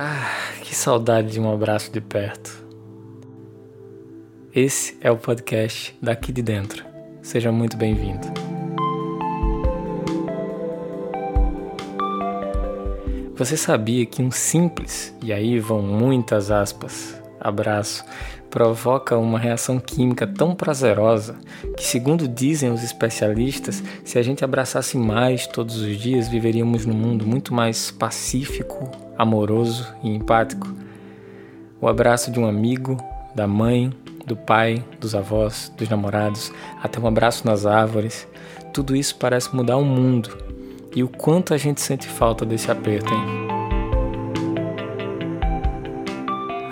Ah, que saudade de um abraço de perto. Esse é o podcast daqui de dentro. Seja muito bem-vindo. Você sabia que um simples, e aí vão muitas aspas, abraço, provoca uma reação química tão prazerosa que, segundo dizem os especialistas, se a gente abraçasse mais todos os dias, viveríamos num mundo muito mais pacífico, amoroso e empático. O abraço de um amigo, da mãe, do pai, dos avós, dos namorados, até um abraço nas árvores, tudo isso parece mudar o mundo. E o quanto a gente sente falta desse aperto, hein?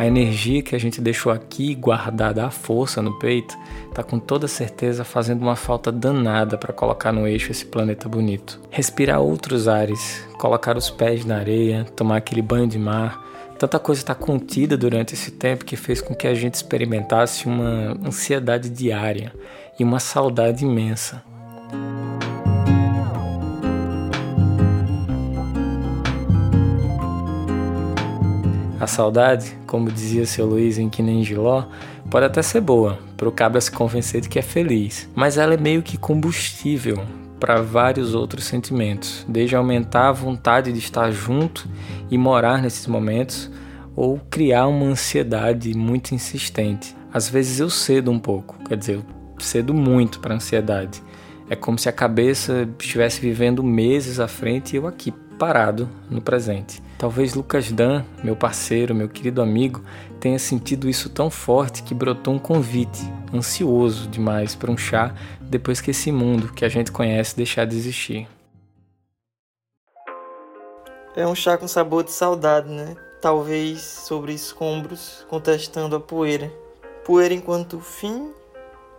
A energia que a gente deixou aqui guardada à força no peito está com toda certeza fazendo uma falta danada para colocar no eixo esse planeta bonito. Respirar outros ares, colocar os pés na areia, tomar aquele banho de mar. Tanta coisa está contida durante esse tempo que fez com que a gente experimentasse uma ansiedade diária e uma saudade imensa. A saudade, como dizia seu Luiz em Que Nem Giló, pode até ser boa, para o cabra se convencer de que é feliz, mas ela é meio que combustível para vários outros sentimentos, desde aumentar a vontade de estar junto e morar nesses momentos, ou criar uma ansiedade muito insistente. Às vezes eu cedo um pouco, quer dizer, eu cedo muito para ansiedade. É como se a cabeça estivesse vivendo meses à frente e eu aqui parado no presente. Talvez Lucas Dan, meu parceiro, meu querido amigo, tenha sentido isso tão forte que brotou um convite, ansioso demais para um chá depois que esse mundo que a gente conhece deixar de existir. É um chá com sabor de saudade, né? Talvez sobre escombros, contestando a poeira. Poeira enquanto fim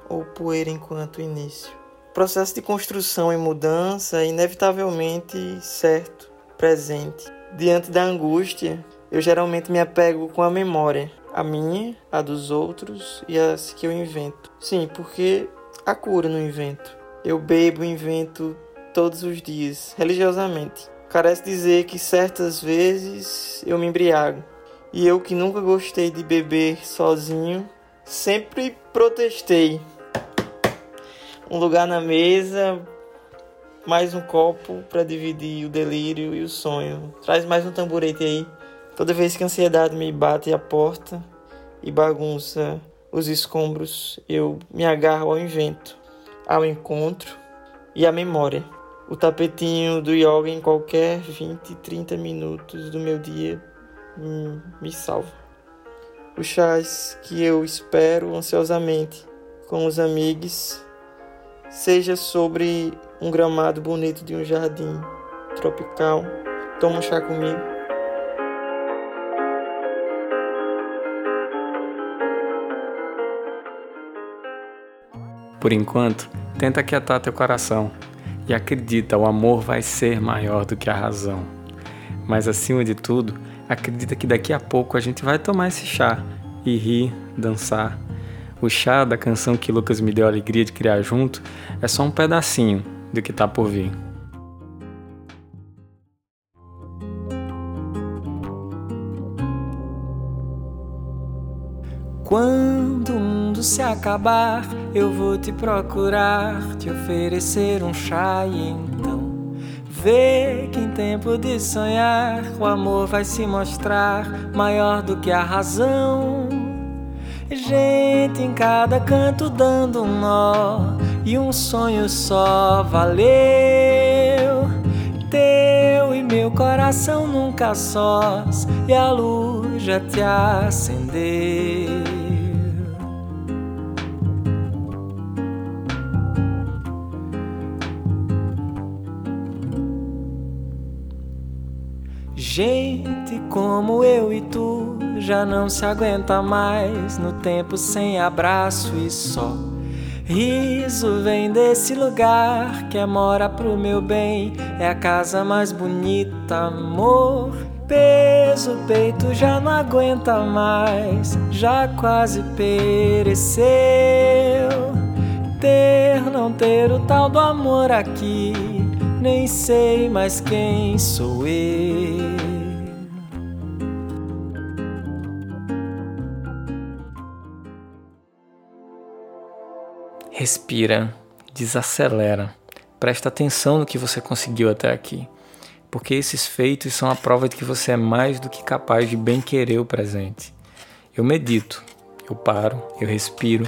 ou poeira enquanto início? Processo de construção e mudança é inevitavelmente certo, presente Diante da angústia, eu geralmente me apego com a memória, a minha, a dos outros e as que eu invento. Sim, porque a cura no invento. Eu bebo e invento todos os dias, religiosamente. Carece dizer que certas vezes eu me embriago. E eu que nunca gostei de beber sozinho, sempre protestei. Um lugar na mesa mais um copo para dividir o delírio e o sonho. Traz mais um tamborete aí. Toda vez que a ansiedade me bate à porta e bagunça os escombros, eu me agarro ao invento, ao encontro e à memória. O tapetinho do yoga em qualquer 20, 30 minutos do meu dia me salva. Os chás que eu espero ansiosamente com os amigos, seja sobre um gramado bonito de um jardim tropical. Toma um chá comigo. Por enquanto, tenta aquietar teu coração e acredita, o amor vai ser maior do que a razão. Mas acima de tudo, acredita que daqui a pouco a gente vai tomar esse chá e rir, dançar. O chá da canção que Lucas me deu a alegria de criar junto é só um pedacinho do que está por vir. Quando o mundo se acabar, eu vou te procurar, te oferecer um chá e então ver que em tempo de sonhar o amor vai se mostrar maior do que a razão. Gente em cada canto dando um nó e um sonho só valeu. Teu e meu coração nunca sós, e a luz já te acendeu. Gente como eu e tu já não se aguenta mais no tempo sem abraço e só Riso vem desse lugar que é mora pro meu bem, é a casa mais bonita, amor. Peso, peito já não aguenta mais, já quase pereceu. Ter, não ter o tal do amor aqui, nem sei mais quem sou eu. Respira, desacelera, presta atenção no que você conseguiu até aqui, porque esses feitos são a prova de que você é mais do que capaz de bem querer o presente. Eu medito, eu paro, eu respiro.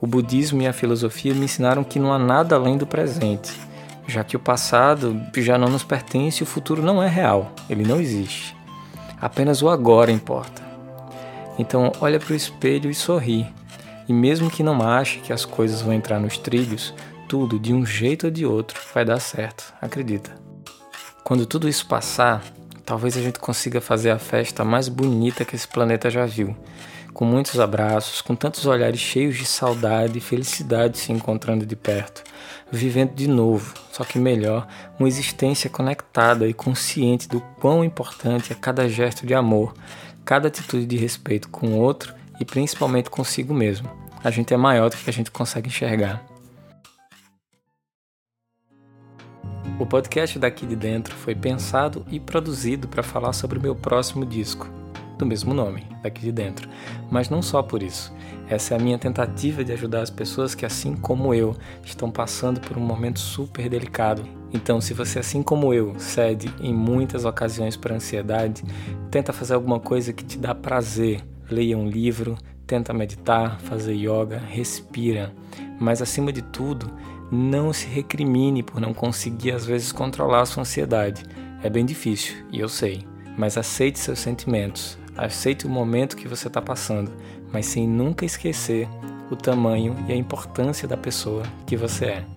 O budismo e a filosofia me ensinaram que não há nada além do presente já que o passado já não nos pertence e o futuro não é real, ele não existe. Apenas o agora importa. Então, olha para o espelho e sorri. E mesmo que não ache que as coisas vão entrar nos trilhos, tudo, de um jeito ou de outro, vai dar certo, acredita. Quando tudo isso passar, talvez a gente consiga fazer a festa mais bonita que esse planeta já viu. Com muitos abraços, com tantos olhares cheios de saudade e felicidade se encontrando de perto, vivendo de novo, só que melhor, uma existência conectada e consciente do quão importante é cada gesto de amor, cada atitude de respeito com o outro e principalmente consigo mesmo. A gente é maior do que a gente consegue enxergar. O podcast daqui de dentro foi pensado e produzido para falar sobre o meu próximo disco, do mesmo nome, daqui de dentro. Mas não só por isso. Essa é a minha tentativa de ajudar as pessoas que, assim como eu, estão passando por um momento super delicado. Então, se você, assim como eu, cede em muitas ocasiões para ansiedade, tenta fazer alguma coisa que te dá prazer. Leia um livro, tenta meditar, fazer yoga, respira. Mas, acima de tudo, não se recrimine por não conseguir às vezes controlar a sua ansiedade. É bem difícil, e eu sei. Mas aceite seus sentimentos, aceite o momento que você está passando, mas sem nunca esquecer o tamanho e a importância da pessoa que você é.